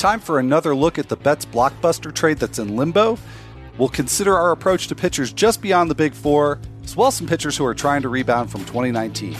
Time for another look at the Betts blockbuster trade that's in limbo. We'll consider our approach to pitchers just beyond the big four, as well as some pitchers who are trying to rebound from 2019.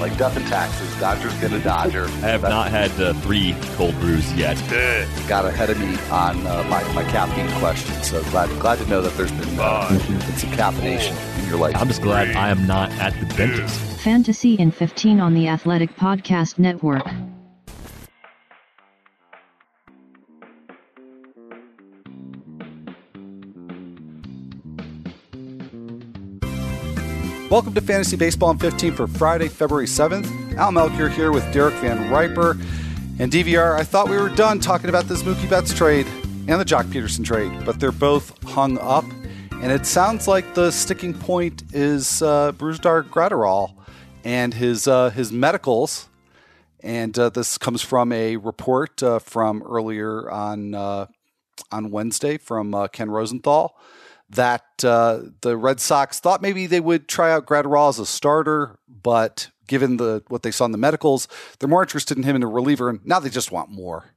Like death and taxes, Dodgers get a Dodger. I have not had uh, three cold brews yet. Got ahead of me on uh, my, my caffeine question, so glad glad to know that there's been, uh, been some caffeination in your life. I'm just glad I am not at the dentist. Fantasy in 15 on the Athletic Podcast Network. Welcome to Fantasy Baseball in 15 for Friday, February 7th. Al Melchior here with Derek Van Riper. And DVR, I thought we were done talking about this Mookie Betts trade and the Joc Pederson trade, but they're both hung up. And it sounds like the sticking point is uh, Brusdar Graterol and his uh, his medicals. And uh, this comes from a report uh, from earlier on uh, on Wednesday from uh, Ken Rosenthal that uh, the Red Sox thought maybe they would try out Graterol as a starter, but given the what they saw in the medicals, they're more interested in him in a reliever, and now they just want more.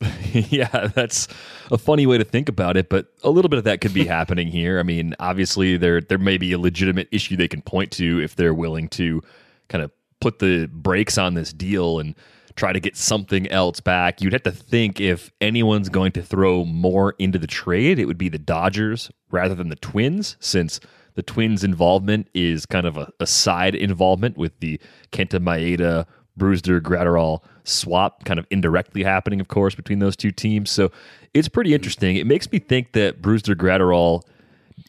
yeah, that's a funny way to think about it, but a little bit of that could be happening here. I mean, obviously there there may be a legitimate issue they can point to if they're willing to kind of put the brakes on this deal and try to get something else back. You'd have to think if anyone's going to throw more into the trade, it would be the Dodgers rather than the Twins, since the Twins' involvement is kind of a, a side involvement with the Kenta Maeda, Brusdar, Graterol swap kind of indirectly happening, of course, between those two teams. So it's pretty interesting. It makes me think that Brusdar Graterol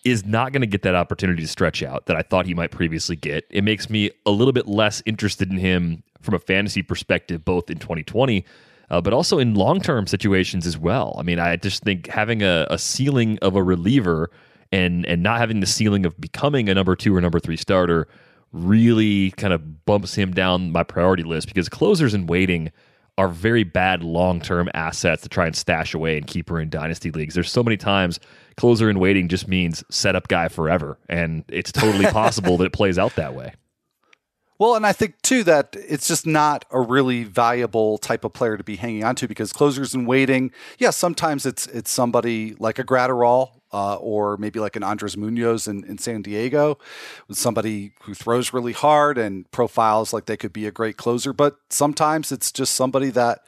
is not going to get that opportunity to stretch out that I thought he might previously get. It makes me a little bit less interested in him from a fantasy perspective, both in 2020, uh, but also in long term situations as well. I mean, I just think having a, a, ceiling of a reliever and and not having the ceiling of becoming a number two or number three starter really kind of bumps him down my priority list because closers in waiting are very bad long term assets to try and stash away and keep her in dynasty leagues. There's so many times closer in waiting just means setup guy forever, and it's totally possible that it plays out that way. Well, and I think too that it's just not a really valuable type of player to be hanging on to because closers in waiting, yeah, sometimes it's it's somebody like a Graterol uh, or maybe like an Andres Munoz in, in San Diego, with somebody who throws really hard and profiles like they could be a great closer. But sometimes it's just somebody that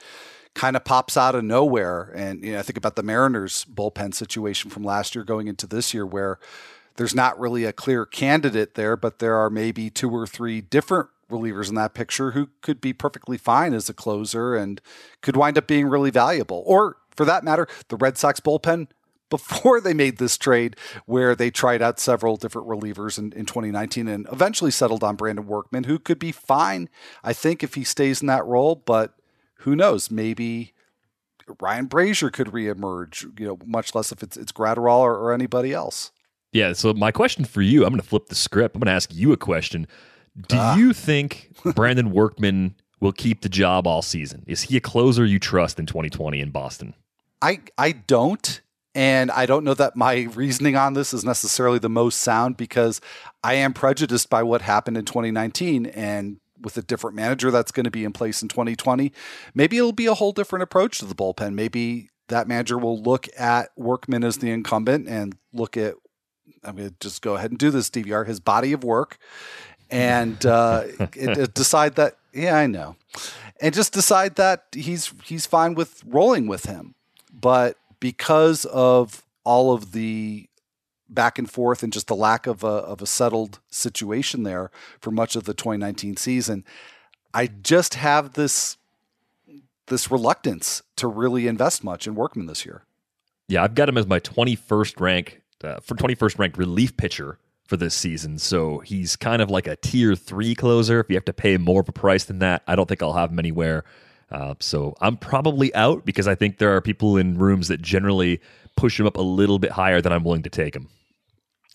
kind of pops out of nowhere. And you know, I think about the Mariners bullpen situation from last year going into this year, where there's not really a clear candidate there, but there are maybe two or three different relievers in that picture who could be perfectly fine as a closer and could wind up being really valuable. Or for that matter, the Red Sox bullpen before they made this trade, where they tried out several different relievers in, in 2019 and eventually settled on Brandon Workman, who could be fine, I think, if he stays in that role. But who knows? Maybe Ryan Brasier could reemerge, you know, much less if it's, it's Graterol or, or anybody else. Yeah. So my question for you, I'm going to flip the script. I'm going to ask you a question. Do ah. you think Brandon Workman will keep the job all season? Is he a closer you trust in 2020 in Boston? I I don't. And I don't know that my reasoning on this is necessarily the most sound because I am prejudiced by what happened in 2019 and with a different manager that's going to be in place in 2020, maybe it'll be a whole different approach to the bullpen. Maybe that manager will look at Workman as the incumbent and look at I'm going to just go ahead and do this DVR his body of work and uh, it, it decide that yeah I know and just decide that he's he's fine with rolling with him but because of all of the back and forth and just the lack of a, of a settled situation there for much of the 2019 season I just have this this reluctance to really invest much in Workman this year. Yeah, I've got him as my 21st rank uh, for 21st ranked relief pitcher for this season. So he's kind of like a tier three closer. If you have to pay more of a price than that, I don't think I'll have him anywhere. Uh, so I'm probably out because I think there are people in rooms that generally push him up a little bit higher than I'm willing to take him.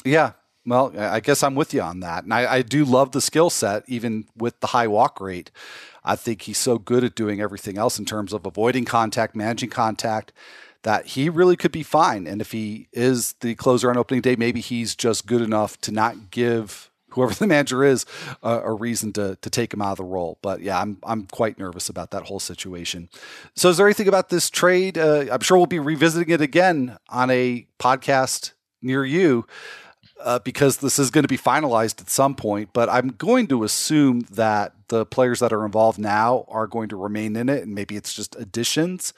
Yeah. Well, I guess I'm with you on that. And I, I do love the skill set, even with the high walk rate. I think he's so good at doing everything else in terms of avoiding contact, managing contact that he really could be fine. And if he is the closer on opening day, maybe he's just good enough to not give whoever the manager is uh, a reason to to take him out of the role. But yeah, I'm I'm quite nervous about that whole situation. So is there anything about this trade? Uh, I'm sure we'll be revisiting it again on a podcast near you. Uh, because this is going to be finalized at some point, but I'm going to assume that the players that are involved now are going to remain in it, and maybe it's just additions.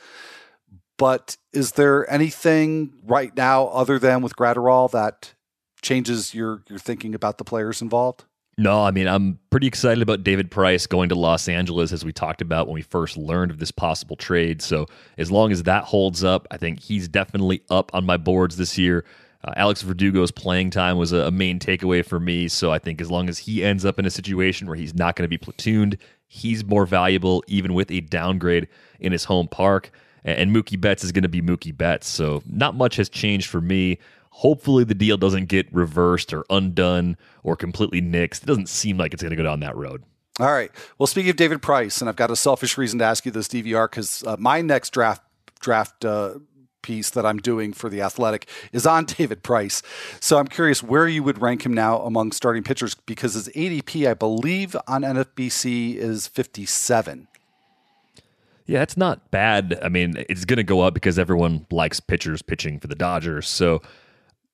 But is there anything right now other than with Graterol that changes your your thinking about the players involved? No, I mean, I'm pretty excited about David Price going to Los Angeles, as we talked about when we first learned of this possible trade. So, as long as that holds up, I think he's definitely up on my boards this year. Uh, Alex Verdugo's playing time was a, a, main takeaway for me. So, I think as long as he ends up in a situation where he's not going to be platooned, he's more valuable, even with a downgrade in his home park. And, and Mookie Betts is going to be Mookie Betts. So, not much has changed for me. Hopefully, the deal doesn't get reversed or undone or completely nixed. It doesn't seem like it's going to go down that road. All right. Well, speaking of David Price, and I've got a selfish reason to ask you this, DVR, because uh, my next draft draft uh, piece that I'm doing for the Athletic is on David Price. So I'm curious where you would rank him now among starting pitchers because his ADP, I believe, on NFBC is 57. Yeah, it's not bad. I mean, it's going to go up because everyone likes pitchers pitching for the Dodgers. So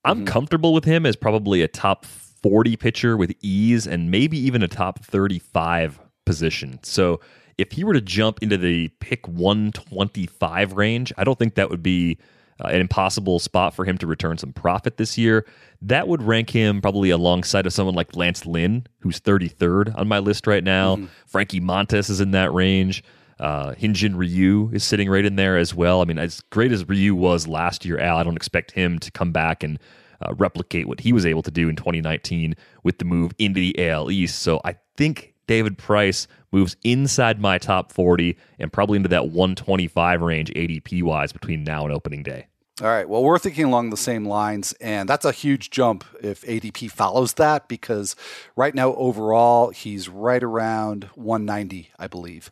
I'm mm-hmm. comfortable with him as probably a top 40 pitcher with ease and maybe even a top 35 position. So if he were to jump into the pick 125 range, I don't think that would be uh, an impossible spot for him to return some profit this year. That would rank him probably alongside of someone like Lance Lynn, who's 33rd on my list right now. Mm-hmm. Frankie Montas is in that range. Uh, Hyun-Jin Ryu is sitting right in there as well. I mean, as great as Ryu was last year, Al, I don't expect him to come back and uh, replicate what he was able to do in 2019 with the move into the AL East. So I think David Price moves inside my top 40 and probably into that 125 range ADP wise between now and opening day. All right. Well, we're thinking along the same lines, and that's a huge jump if ADP follows that because right now, overall, he's right around 190, I believe.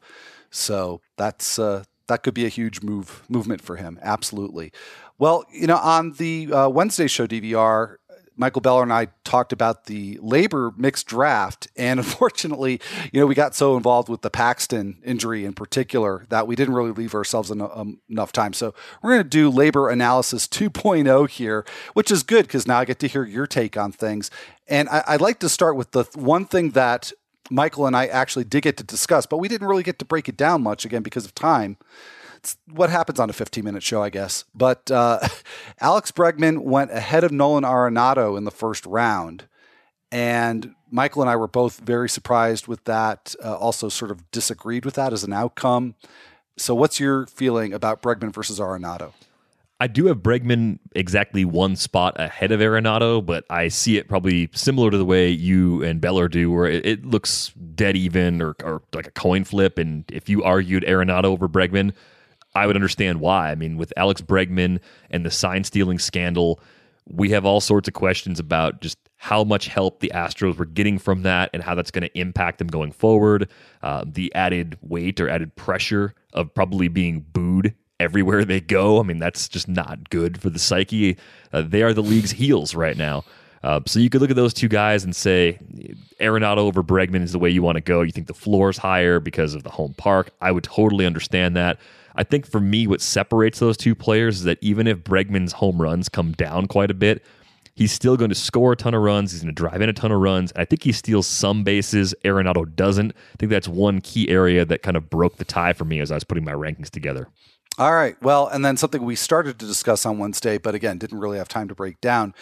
So that's uh, that could be a huge move movement for him. Absolutely. Well, you know, on the uh, Wednesday show DVR, Michael Beller and I talked about the LABR mixed draft, and unfortunately, you know, we got so involved with the Paxton injury in particular that we didn't really leave ourselves en- um, enough time. So we're going to do LABR analysis 2.0 here, which is good because now I get to hear your take on things. And I- I'd like to start with the th- one thing that Michael and I actually did get to discuss, but we didn't really get to break it down much again because of time. It's what happens on a 15 minute show, I guess. But uh, Alex Bregman went ahead of Nolan Arenado in the first round. And Michael and I were both very surprised with that, uh, also sort of disagreed with that as an outcome. So, what's your feeling about Bregman versus Arenado? I do have Bregman exactly one spot ahead of Arenado, but I see it probably similar to the way you and Beller do, where it, it looks dead even or, or, like a coin flip. And if you argued Arenado over Bregman, I would understand why. I mean, with Alex Bregman and the sign stealing scandal, we have all sorts of questions about just how much help the Astros were getting from that and how that's going to impact them going forward. Uh, the added weight or added pressure of probably being booed everywhere they go. I mean, that's just not good for the psyche. Uh, they are the league's heels right now. Uh, so you could look at those two guys and say Arenado over Bregman is the way you want to go. You think the floor is higher because of the home park. I would totally understand that. I think for me, what separates those two players is that even if Bregman's home runs come down quite a bit, he's still going to score a ton of runs. He's going to drive in a ton of runs. I think he steals some bases. Arenado doesn't. I think that's one key area that kind of broke the tie for me as I was putting my rankings together. All right. Well, and then something we started to discuss on Wednesday, but again, didn't really have time to break down,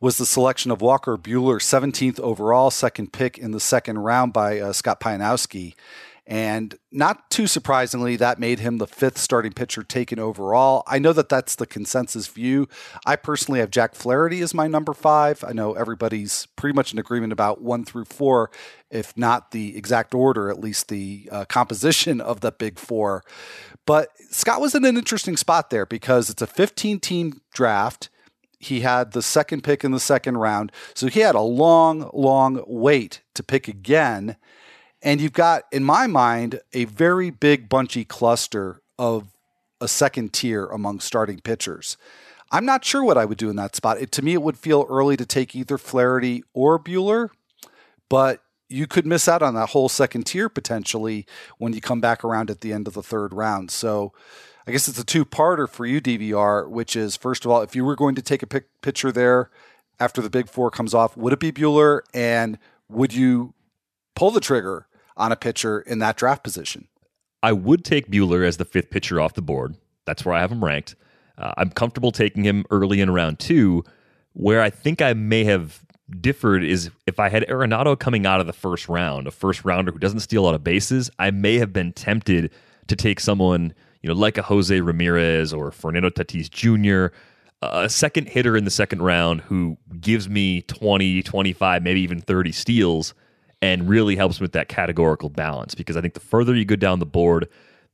was the selection of Walker Buehler, 17th overall, second pick in the second round by uh, Scott Pianowski. And not too surprisingly, that made him the fifth starting pitcher taken overall. I know that that's the consensus view. I personally have Jack Flaherty as my number five. I know everybody's pretty much in agreement about one through four, if not the exact order, at least the uh, composition of the big four. But Scott was in an interesting spot there because it's a 15 team draft he had the second pick in the second round. So he had a long, long wait to pick again. And you've got, in my mind, a very big bunchy cluster of a second tier among starting pitchers. I'm not sure what I would do in that spot. It, to me, it would feel early to take either Flaherty or Buehler, but you could miss out on that whole second tier potentially when you come back around at the end of the third round. So I guess it's a two parter for you, DVR, which is first of all, if you were going to take a pitcher there after the big four comes off, would it be Buehler? And would you pull the trigger on a pitcher in that draft position? I would take Buehler as the fifth pitcher off the board. That's where I have him ranked. Uh, I'm comfortable taking him early in round two. Where I think I may have differed is if I had Arenado coming out of the first round, a first rounder who doesn't steal a lot of bases, I may have been tempted to take someone you know like a Jose Ramirez or Fernando Tatis Jr., a second hitter in the second round who gives me 20, 25, maybe even 30 steals and really helps with that categorical balance because I think the further you go down the board,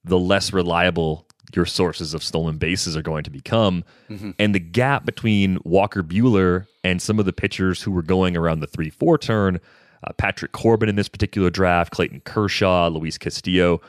the less reliable your sources of stolen bases are going to become. Mm-hmm. And the gap between Walker Buehler and some of the pitchers who were going around the 3 4 turn, uh, Patrick Corbin in this particular draft, Clayton Kershaw, Luis Castillo,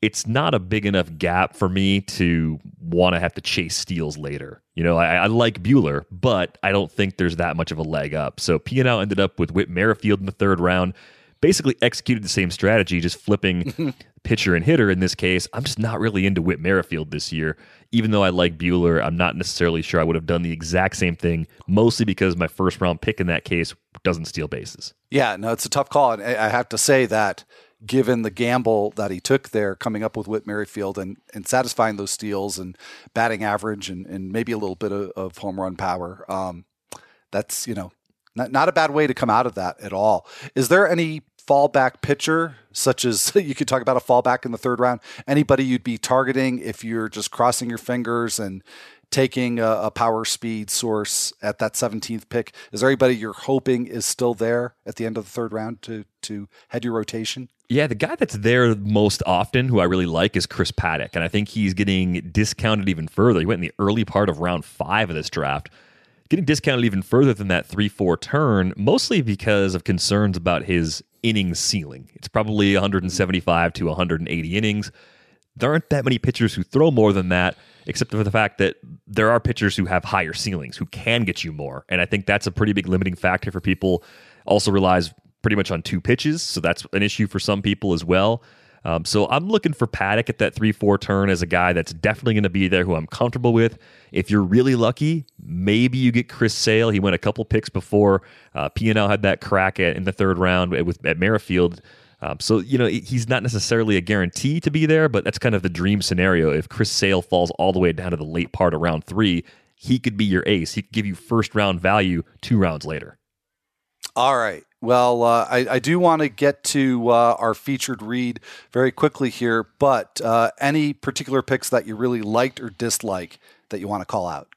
it's not a big enough gap for me to want to have to chase steals later. You know, I, I, like Buehler, but I don't think there's that much of a leg up. So Piano ended up with Whit Merrifield in the third round basically executed the same strategy, just flipping pitcher and hitter in this case. I'm just not really into Whit Merrifield this year. Even though I like Buehler, I'm not necessarily sure I would have done the exact same thing, mostly because my first round pick in that case doesn't steal bases. Yeah, no, it's a tough call. And I have to say that given the gamble that he took there, coming up with Whit Merrifield and, and satisfying those steals and batting average and, and maybe a little bit of, of home run power, um, that's, you know, not, not a bad way to come out of that at all. Is there any fallback pitcher, such as you could talk about a fallback in the third round? Anybody you'd be targeting if you're just crossing your fingers and taking a, a, power speed source at that 17th pick? Is there anybody you're hoping is still there at the end of the third round to to head your rotation? Yeah, the guy that's there most often, who I really like, is Chris Paddack, and I think he's getting discounted even further. He went in the early part of round five of this draft getting discounted even further than that 3 4 turn, mostly because of concerns about his innings ceiling. It's probably 175 to 180 innings. There aren't that many pitchers who throw more than that, except for the fact that there are pitchers who have higher ceilings, who can get you more. And I think that's a pretty big limiting factor for people. Also relies pretty much on two pitches, so that's an issue for some people as well. Um, so I'm looking for Paddack at that 3 4 turn as a guy that's definitely going to be there who I'm comfortable with. If you're really lucky, maybe you get Chris Sale. He went a couple picks before. Uh, PNL had that crack at, in the third round with at Merrifield. Um, so, you know, he's not necessarily a guarantee to be there, but that's kind of the dream scenario. If Chris Sale falls all the way down to the late part of round three, he could be your ace. He could give you first round value two rounds later. All right. Well, uh, I, I, do want to get to uh, our featured read very quickly here, but uh, any particular picks that you really liked or disliked that you want to call out?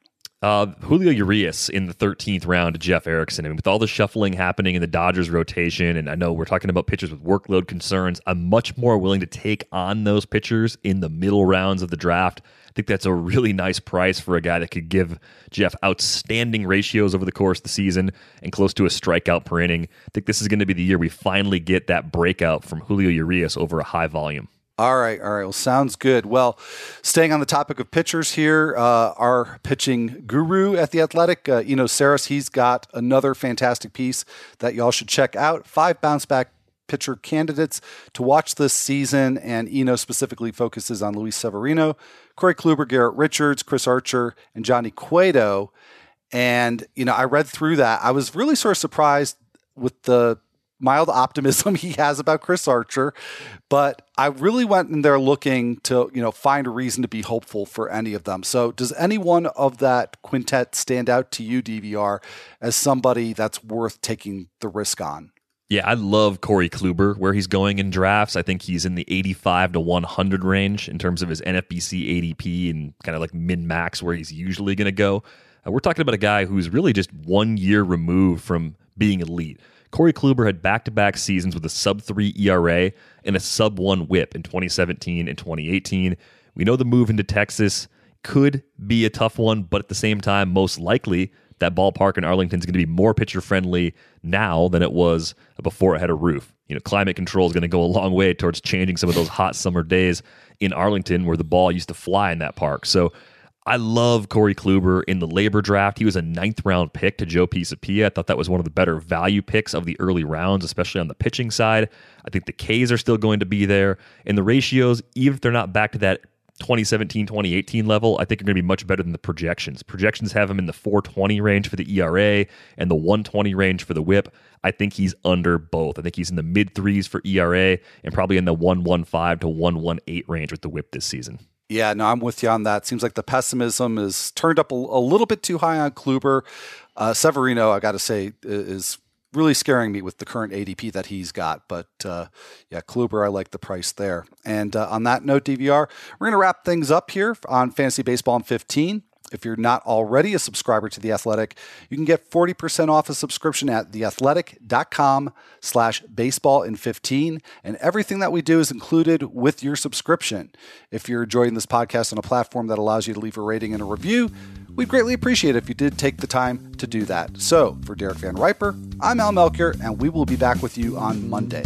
Uh, Julio Urias in the 13th round Jeff Erickson. I mean, with all the shuffling happening in the Dodgers rotation, and I know we're talking about pitchers with workload concerns, I'm much more willing to take on those pitchers in the middle rounds of the draft. I think that's a really nice price for a guy that could give Jeff outstanding ratios over the course of the season and close to a strikeout per inning. I think this is going to be the year we finally get that breakout from Julio Urias over a high volume. All right, all right. Well, sounds good. Well, staying on the topic of pitchers here, uh, our pitching guru at the Athletic, uh, Eno Sarris, he's got another fantastic piece that y'all should check out. Five bounce back pitcher candidates to watch this season, and Eno specifically focuses on Luis Severino, Corey Kluber, Garrett Richards, Chris Archer, and Johnny Cueto. And you know, I read through that. I was really sort of surprised with the mild optimism he has about Chris Archer, but I really went in there looking to, you know, find a reason to be hopeful for any of them. So, does any one of that quintet stand out to you, DVR, as somebody that's worth taking the risk on? Yeah, I love Corey Kluber where he's going in drafts. I think he's in the 85 to 100 range in terms of his NFBC ADP and kind of like min max where he's usually going to go. Uh, we're talking about a guy who's really just one year removed from being elite. Corey Kluber had back to back seasons with a sub 3 ERA and a sub 1 whip in 2017 and 2018. We know the move into Texas could be a tough one, but at the same time, most likely that ballpark in Arlington is going to be more pitcher friendly now than it was before it had a roof. You know, climate control is going to go a long way towards changing some of those hot summer days in Arlington where the ball used to fly in that park. So I love Corey Kluber in the LABR draft. He was a ninth round pick to Joe Pisapia. I thought that was one of the better value picks of the early rounds, especially on the pitching side. I think the Ks are still going to be there. And the ratios, even if they're not back to that 2017 2018 level, I think are going to be much better than the projections. Projections have him in the 420 range for the ERA and the 120 range for the whip. I think he's under both. I think he's in the mid threes for ERA and probably in the 115 to 118 range with the whip this season. Yeah, no, I'm with you on that. Seems like the pessimism is turned up a, a little bit too high on Kluber. Uh, Severino, I got to say, is really scaring me with the current ADP that he's got. But uh, yeah, Kluber, I like the price there. And uh, on that note, DVR, we're going to wrap things up here on Fantasy Baseball in 15. If you're not already a subscriber to The Athletic, you can get 40% off a subscription at theathletic.com slash baseball in 15. And everything that we do is included with your subscription. If you're enjoying this podcast on a platform that allows you to leave a rating and a review, we'd greatly appreciate it if you did take the time to do that. So for Derek Van Riper, I'm Al Melchior, and we will be back with you on Monday.